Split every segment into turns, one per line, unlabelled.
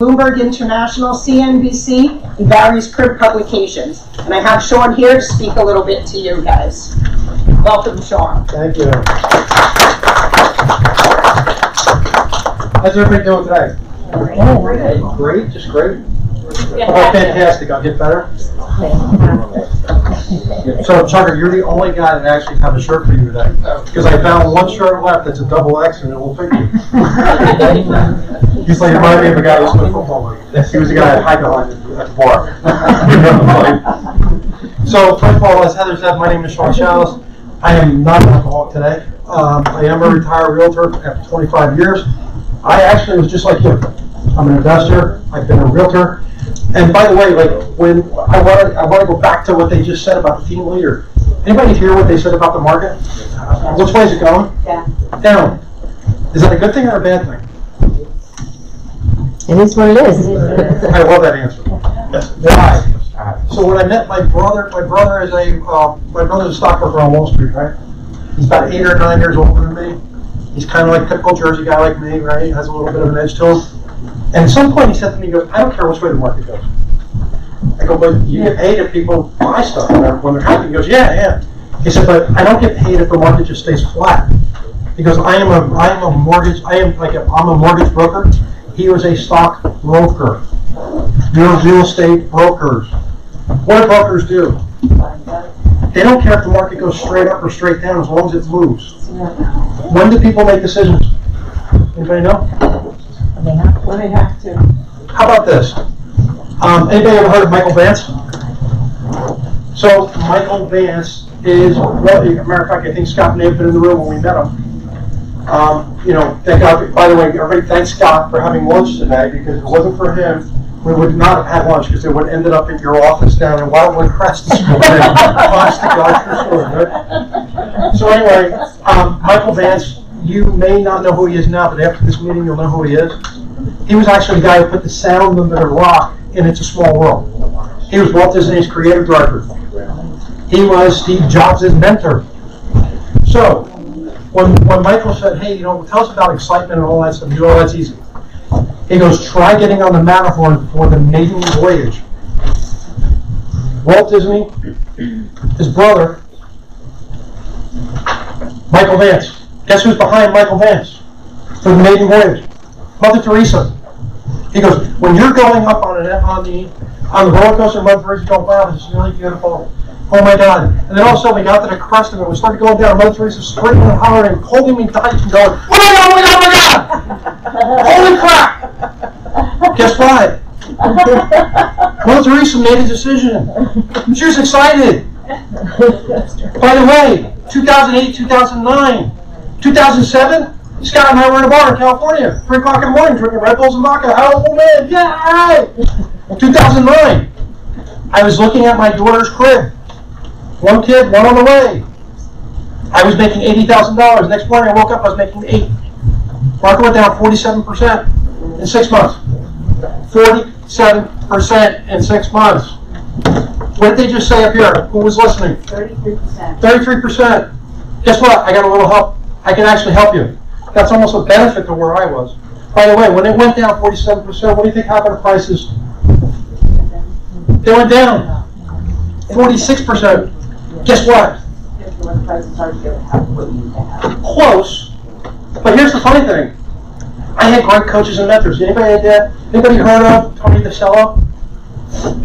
Bloomberg International, CNBC, and various print publications. And I have Sean here to speak a little bit to you guys. Welcome, Sean.
Thank you. How's everybody doing today?
Oh,
Great, just great. About oh, fantastic? I'll get better. So Chucker, you're the only guy that actually have a shirt for you today. Oh. Because I found one shirt left that's a double X and it will fit you. He's like, reminded me of a guy who's in the football league. He was a guy that hide behind at the bar. So first of all, as Heather said, my name is Sean Shallis. I am not an alcoholic today. Um, I am a retired realtor after 25 years. I actually was just like you. I'm an investor. I've been a realtor. And by the way, like when I want to, I want to go back to what they just said about the team leader. Anybody hear what they said about the market? Which way is it going?
Down.
Down. Is that a good thing or a bad thing?
It is what it is.
I love that answer. Why? So when I met my brother, my brother is a, uh, my brother's a stockbroker on Wall Street, right? He's about eight or nine years older than me. He's kind of like typical Jersey guy like me, right? He Has a little bit of an edge to him. And at some point he said to me, he goes, I don't care which way the market goes. I go, but you get paid if people buy stuff when they're, when they're happy. He goes, yeah, yeah. He said, but I don't get paid if the market just stays flat. Because I am a, I am a mortgage, I am like, a, I'm a mortgage broker. He was a stock broker. You're real estate brokers. What do brokers do? They don't care if the market goes straight up or straight down as long as it moves. When do people make decisions? Anybody know?
When they have to.
How about this? Um, anybody ever heard of Michael Vance? So Michael Vance is, well, as a matter of fact, I think Scott may have been in the room when we met him. Um, you know, thank God, by the way, everybody thank Scott for having lunch today because if it wasn't for him, we would not have had lunch because it would have ended up at your office down in Wildwood Crest this morning. Honest to God, true story. So anyway, um, Michael Vance, you may not know who he is now, but after this meeting, you'll know who he is. He was actually the guy who put the sound the rock in It's a Small World. He was Walt Disney's creative director. He was Steve Jobs' mentor. So, when, when Michael said, hey, you know, tell us about excitement and all that stuff, you know, that's easy. He goes, try getting on the Matterhorn for the maiden voyage. Walt Disney, his brother, Michael Vance. Guess who's behind Michael Vance for the maiden voyage? Mother Teresa. He goes, when you're going up on, an, on the on the roller coaster, Mother Teresa goes, wow, this is really beautiful. Oh my God. And then all of a sudden we got to the crest of it. We started going down. Mother Teresa screaming and hollering, holding me tight and going, oh my God, oh my God, oh my God. Holy crap. Guess what? Mother Teresa made a decision. She was excited. By the way, 2008, 2009, 2007, Scott and I were in a bar in California, 3 o'clock in the morning, drinking Red Bulls and vodka. Oh man, yeah! 2009, I was looking at my daughter's crib. One kid, one on the way. I was making $80,000. Next morning I woke up, I was making eight. Market went down 47% in six months. 47% in six months. What did they just say up here? Who was listening?
Thirty-three percent.
33%. Guess what? I got a little help. I can actually help you. That's almost a benefit to where I was. By the way, when it went down 47%, what do you think happened to prices? They went down 46%. Guess what?
When the to what you have.
Close. But here's the funny thing. I had great coaches and mentors. Anybody had that? Anybody heard of Tony DiCello?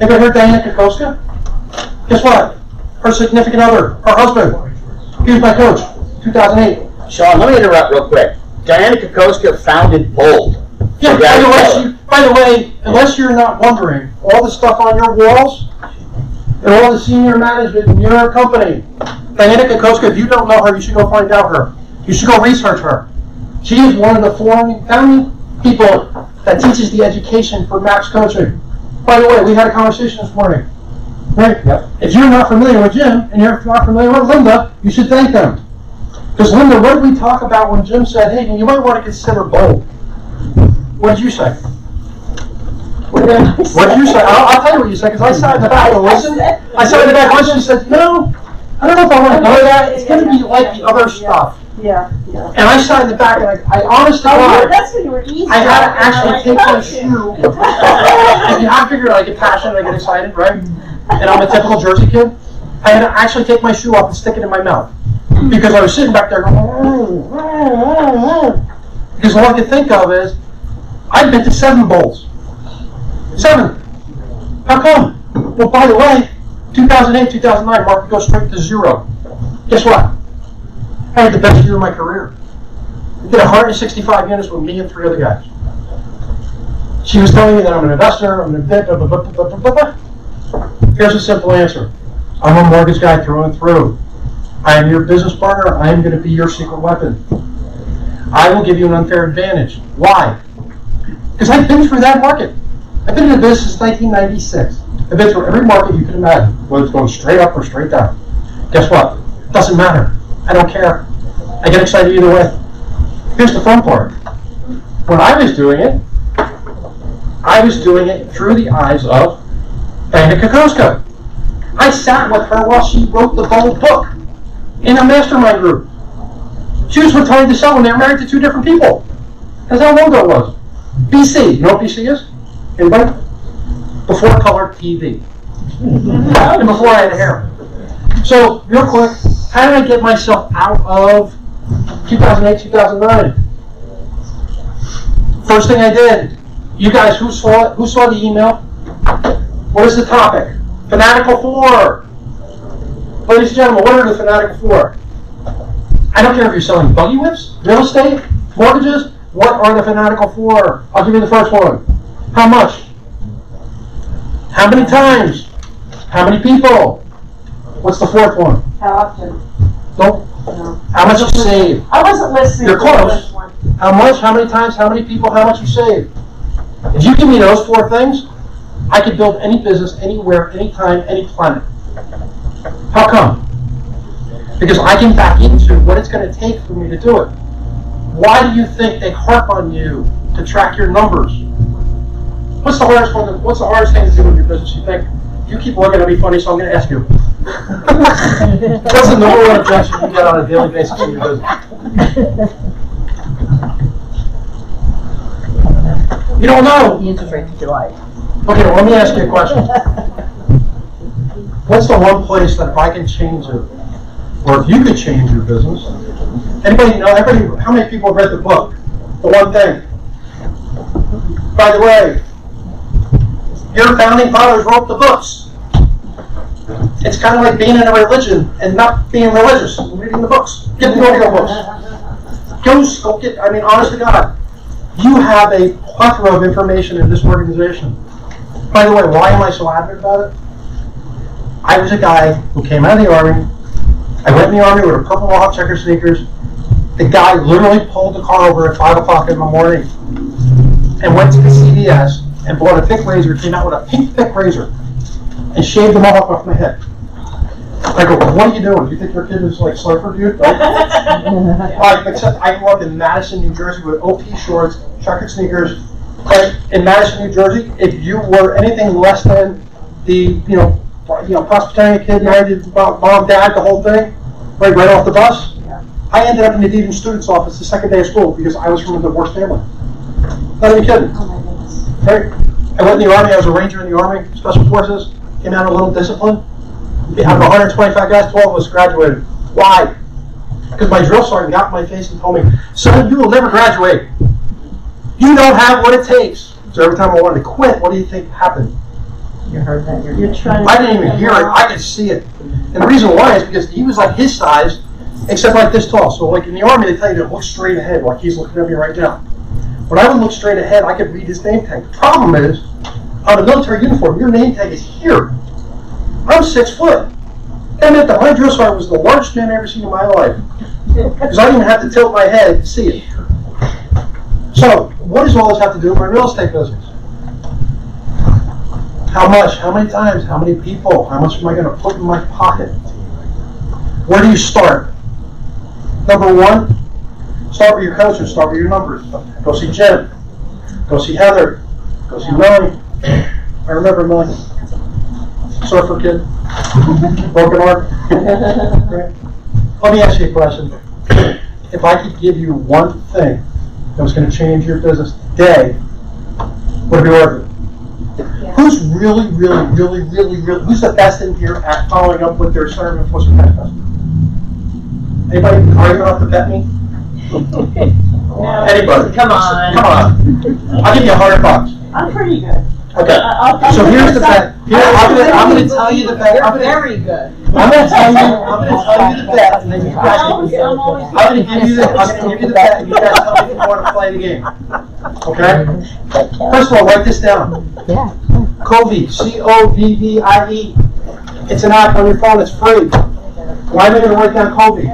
Anybody heard of Dianna Kokoszka? Guess what? Her significant other, her husband. He was my coach, 2008.
Sean, let me interrupt real quick. Dianna Kokoszka founded Bold.
Yeah, by the, way, by the way, unless you're not wondering, all the stuff on your walls and all the senior management in your company, Dianna Kokoszka, if you don't know her, you should go find out her. You should go research her. She is one of the founding, founding people that teaches the education for MAPS Coaching. By the way, we had a conversation this morning. Right?
Yep.
If you're not familiar with Jim and you're not familiar with Linda, you should thank them. Because Linda, what did we talk about when Jim said, hey, you might want to consider bold? What did you say? What did you say? I'll, I'll tell you what you said, because I sat in the back and listened. I sat in the back and listened and said, no, I don't know if I want to know that. It's going to be like the other stuff.
Yeah, yeah.
And I sat in the back and I, I honest to
Oh,
God,
that's when you were easy.
I had to actually take my shoe. And I figured I get passionate, I get excited, right? And I'm a typical Jersey kid. I had to actually take my shoe off and stick it in my mouth. Because I was sitting back there going, "Mm, mm, mm, mm." because all I could think of is, I've been to seven bowls. Seven. How come? Well, by the way, 2008, 2009, market goes straight to zero. Guess what? I had the best year of my career. I did 165 units with me and three other guys. She was telling me that I'm an investor, I'm an investor, blah, blah, blah, blah, blah, blah. Here's a simple answer. I'm a mortgage guy through and through. I am your business partner. I am going to be your secret weapon. I will give you an unfair advantage. Why? Because I've been through that market. I've been in business since 1996. I've been through every market you can imagine, whether it's going straight up or straight down. Guess what? It Doesn't matter. I don't care. I get excited either way. Here's the fun part. When I was doing it, I was doing it through the eyes of Dianna Kokoszka. I sat with her while she wrote the bold book in a mastermind group. She was with Tony DiCello and they were married to two different people. That's how long ago it was. BC, you know what BC is? Anybody? Before color TV. and before I had hair. So, real quick, how did I get myself out of 2008, 2009? First thing I did, you guys, who saw it? Who saw the email? What is the topic? Fanatical Four. Ladies and gentlemen, what are the Fanatical Four? I don't care if you're selling buggy whips, real estate, mortgages. What are the Fanatical Four? I'll give you the first one. How much? How many times? How many people? What's the fourth one?
How often?
Nope.
No.
How much you save?
I wasn't listening
You're close. How much? How many times? How many people? How much you save? If you give me those four things, I could build any business, anywhere, anytime, any planet. How come? Because I can back into what it's going to take for me to do it. Why do you think they harp on you to track your numbers? What's the hardest one? What's the hardest thing to do in your business? You think you keep looking at me funny, so I'm going to ask you. What's the number one objection you get on a daily basis in your business? You don't know.
The interest rate to July.
Okay, well, let me ask you a question. What's the one place that if I can change it, or if you could change your business? Anybody know? Everybody, how many people have read the book? The one thing. By the way, your founding fathers wrote the books. It's kind of like being in a religion and not being religious, reading the books. Get the audio books. Go, go get. I mean, honest to God, you have a plethora of information in this organization. By the way, why am I so adamant about it? I was a guy who came out of the army. I went in the army with a purple Mohawk checker sneakers. The guy literally pulled the car over at five o'clock in the morning and went to the CVS and bought a thick razor. Came out with a pink thick razor and shaved them all off my head. I go, what are you doing? Do you think your kid is like surfer dude? Right? Uh, except I grew up in Madison, New Jersey with OP shorts, checkered sneakers. But in Madison, New Jersey, if you were anything less than the, you know, you know, Presbyterian kid, married to mom, dad, the whole thing, right, right off the bus, I ended up in the dean student's office the second day of school because I was from a divorced family. Not even kidding. I went in the army. I was a ranger in the army, special forces. Came out a little disciplined. Out of 125 guys, 12 of us graduated. Why? Because my drill sergeant got in my face and told me, "Son, you will never graduate. You don't have what it takes." So every time I wanted to quit, what do you think happened?
You heard that, you're, you're trying.
I didn't even hear it. I could see it. And the reason why is because he was like his size, except like this tall. So like in the army, they tell you to look straight ahead, like he's looking at me right now. When I would look straight ahead, I could read his name tag. The problem is, on a military uniform, your name tag is here. I'm six foot. That meant that my drill sergeant was the largest man I've ever seen in my life. Because I didn't have to tilt my head to see it. So, what does all this have to do with my real estate business? How much? How many times? How many people? How much am I going to put in my pocket? Where do you start? Number one, start with your coaches, start with your numbers. Go see Jen. Go see Heather. Go see Melanie. I remember Melanie. Surfer kid. Broken arm. Let me ask you a question. if I could give you one thing that was gonna change your business today, what would it be worth it? Who's really, really, really, really, really, who's the best in here at following up with their center of enforcement manifest? Anybody, are you gonna have to bet me? Anybody?
Come on.
Come on. I'll give you a hundred bucks.
I'm pretty good.
Okay.
I'll- I'll
So
put
here's the
aside-
bet. Here, I'm gonna, I'm gonna tell you the bet.
You're
I'm gonna,
very good.
I'm gonna tell you, I'm gonna tell you the bet, and then you guys
I'm
can
always, I'm always.
I'm gonna give you the, I'm gonna give you the bet, and you guys tell me if you wanna play the game. Okay? First of all, write this down. Covey, C-O-V-V-I-E. It's an app on your phone, it's free. Why am I gonna write down Covey?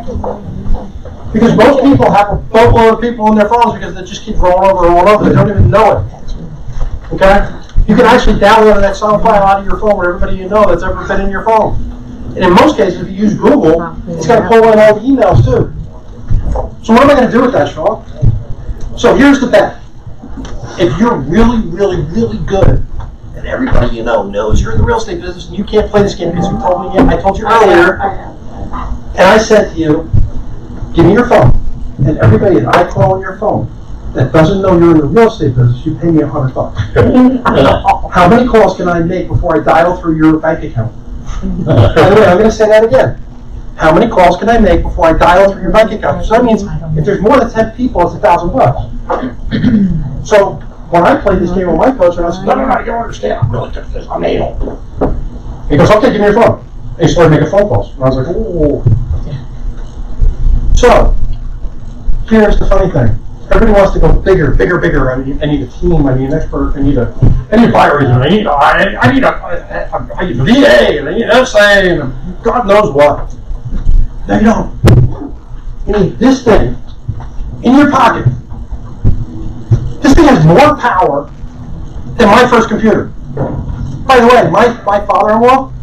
Because most people have a boatload of people on their phones because they just keep rolling over and rolling over, they don't even know it. Okay? You can actually download that sound file out of your phone with everybody you know that's ever been in your phone. And in most cases, if you use Google, it's gonna pull in all the emails too. So what am I gonna do with that, Sean? So here's the bet. If you're really, really, really good, and everybody you know knows you're in the real estate business, and you can't play this game because you told me, I told you earlier, and I said to you, give me your phone. And everybody that I call on your phone that doesn't know you're in the real estate business, you pay me a hundred bucks. How many calls can I make before I dial through your bank account? By the way, I'm gonna say that again. How many calls can I make before I dial through your bank account? So that means if there's more than ten people, it's a thousand bucks. So when I played this game with my coach, and I said, no, no, no, you don't understand. I'm really good at this. I'm anal. He goes, okay, give me your phone. And he started making phone calls. And I was like, ooh. So, here's the funny thing. Everybody wants to go bigger, bigger, bigger. I need, I need a team. I need an expert. I need a, I need a agent. I need, a, I, I need a, a, I need a VA. And I need an SA. And God knows what. No, you don't. You need this thing in your pocket. This thing has more power than my first computer. By the way, my, my father-in-law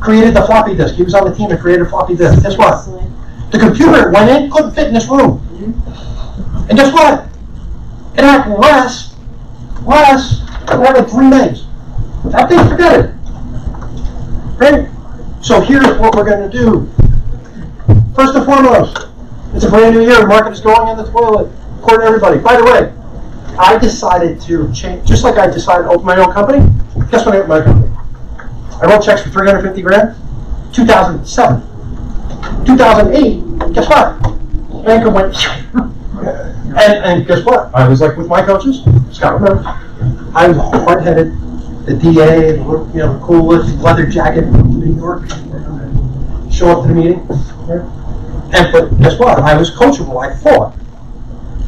created the floppy disk. He was on the team that created floppy disk. Guess what? The computer went in, couldn't fit in this room. Mm-hmm. And guess what? It had less, less, had like three names. That thing, forget it. Right? So here's what we're gonna do. First and foremost, it's a brand new year, the market is going in the toilet, according to everybody. By the way, I decided to change, just like I decided to open my own company, guess what I opened my company? I wrote checks for 350 grand, 2007. 2008, guess what? Banker went, and, and guess what? I was like with my coaches, Scott remember, I was hard-headed, the DA, you know, cool leather jacket from New York, show up to the meeting. And, but guess what? I was coachable, I fought.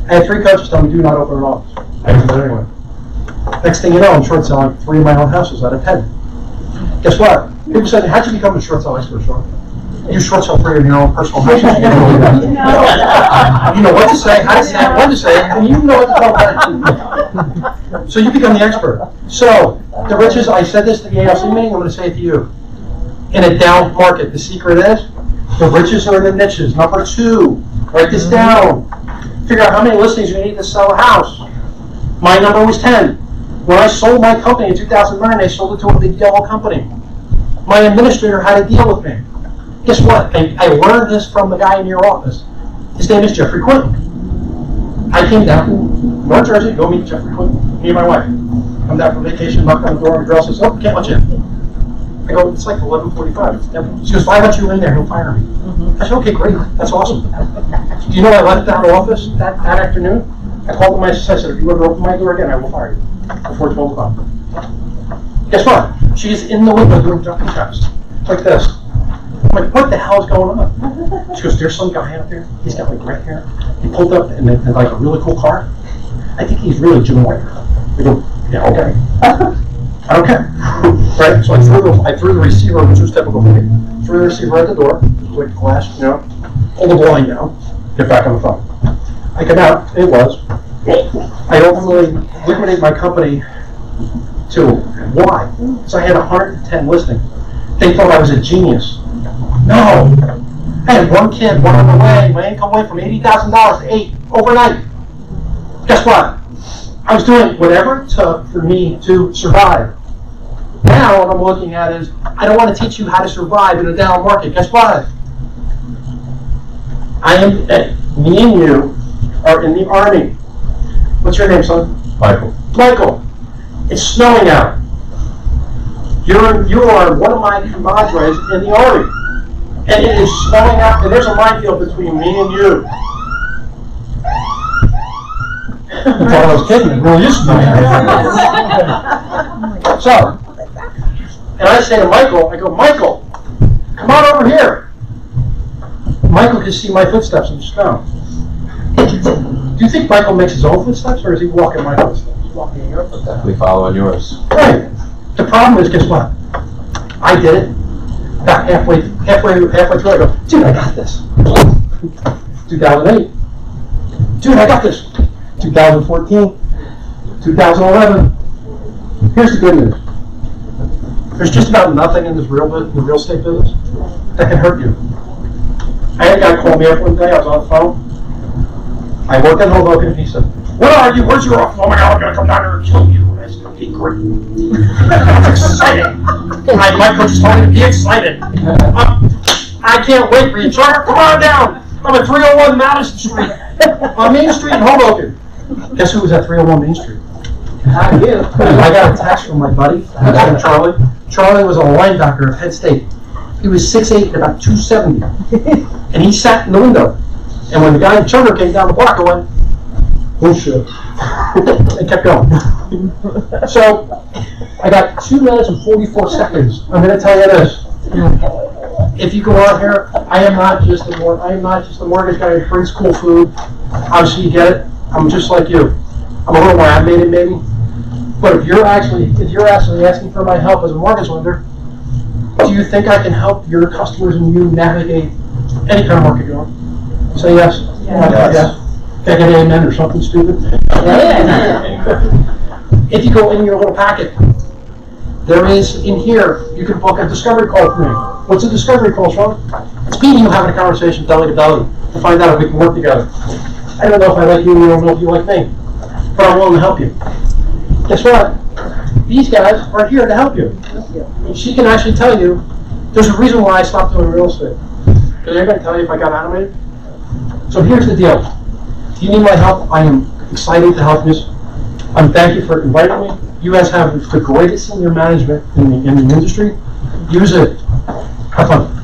I had three coaches tell me, do not open an office. I didn't do it anyway. Next thing you know, I'm short selling three of my own houses out of ten. Guess what? People said, how'd you become a short selling expert, Sean? You short sell three of your own personal houses. You know um, You know what to say, how to say when to say and you know what to tell them. So you become the expert. So, the riches, I said this to the ALC meeting, I'm gonna say it to you. In a down market, the secret is, the riches are in the niches. Number two, write this mm-hmm. down. Figure out how many listings you need to sell a house. My number was ten. When I sold my company in two thousand nine, I sold it to a big yellow company. My administrator had a deal with me. Guess what? I, I learned this from a guy in your office. His name is Jeffrey Quinton. I came down, from North Jersey, go meet Jeffrey Quinton, me and my wife. I'm down from vacation, knock on the door, and the girl says, oh, can't let you in. I go, it's like eleven forty-five. She goes, I let you in there, he'll fire me. Mm-hmm. I said, okay, great, that's awesome. Do you know I left that office that, that afternoon? I called my assistant, I said, if you ever open my door again, I will fire you before twelve o'clock. Guess what? She's in the window doing jumping jacks, like this. I'm like, what the hell's going on? She goes, there's some guy out there, he's got like red hair. He pulled up in, in like a really cool car. I think he's really Jim White. I go, yeah, okay. I. Right? So I threw the, I threw the receiver, which was typical for me. Threw the receiver at the door, quick glass, you know, pull the blind down, get back on the phone. I come out, it was. I ultimately liquidated my company to, why? So I had hundred and ten listings. They thought I was a genius. No. I had one kid, one on the way, my income went from eighty thousand dollars to eight overnight. Guess what? I was doing whatever it took for me to survive. Now, what I'm looking at is, I don't want to teach you how to survive in a down market. Guess what? I am, eh, me and you are in the army. What's your name, son?
Michael.
Michael, it's snowing out. You're, you are one of my compadres in the army. And it is snowing out, and there's a minefield between me and you. I thought I was kidding, it really is snowing out. So, and I say to Michael, I go, Michael, come on over here. Michael can see my footsteps in the snow. Do you think Michael makes his own footsteps, or is he walking my footsteps? He's walking in your footsteps.
We following yours.
Right. The problem is, guess what? I did it. About halfway, halfway, halfway through, I go, dude, I got this. 2008. Dude, I got this. 2014. 2011. Here's the good news. There's just about nothing in this real, bu- the real estate business that can hurt you. I had a guy call me up one day, I was on the phone. I worked in Hoboken, he said, where are you? Where's your office? Oh my God, I'm gonna come down you. I said, okay, great. I'm excited. My, coach is telling me to be excited. Um, I can't wait for you. Trevor, come on down. I'm at 301 Madison Street, on Main Street in Hoboken. Guess who was at 301 Main Street?
Not you.
I got a text from my buddy, was Charlie. Charlie was a linebacker of Head State. He was 6'8", and about 270. And he sat in the window. And when the guy in Turner came down the block, I went, bullshit. and kept going. So, I got two minutes and 44 seconds. I'm gonna tell you this. If you go out here, I am not just a mor, I am not just a mortgage guy who brings cool food. Obviously, you get it. I'm just like you. I'm a little lab-mated maybe. But if you're actually, if you're actually asking for my help as a mortgage lender, do you think I can help your customers and you navigate any kind of market you're on? Say yes.
Yes.
I an amen or something stupid? If you go in your little packet, there is in here, you can book a discovery call for me. What's a discovery call, Sean? It's me and you having a conversation belly to belly to find out if we can work together. I don't know if I like you, and you don't know if you like me, but I'm willing to help you. Guess what? These guys are here to help you. She can actually tell you, there's a reason why I stopped doing real estate. Because they're gonna tell you if I got animated. So here's the deal. If you need my help, I am excited to help you. Um, thank you for inviting me. You guys have the greatest senior management in the, in the industry. Use it. Have fun.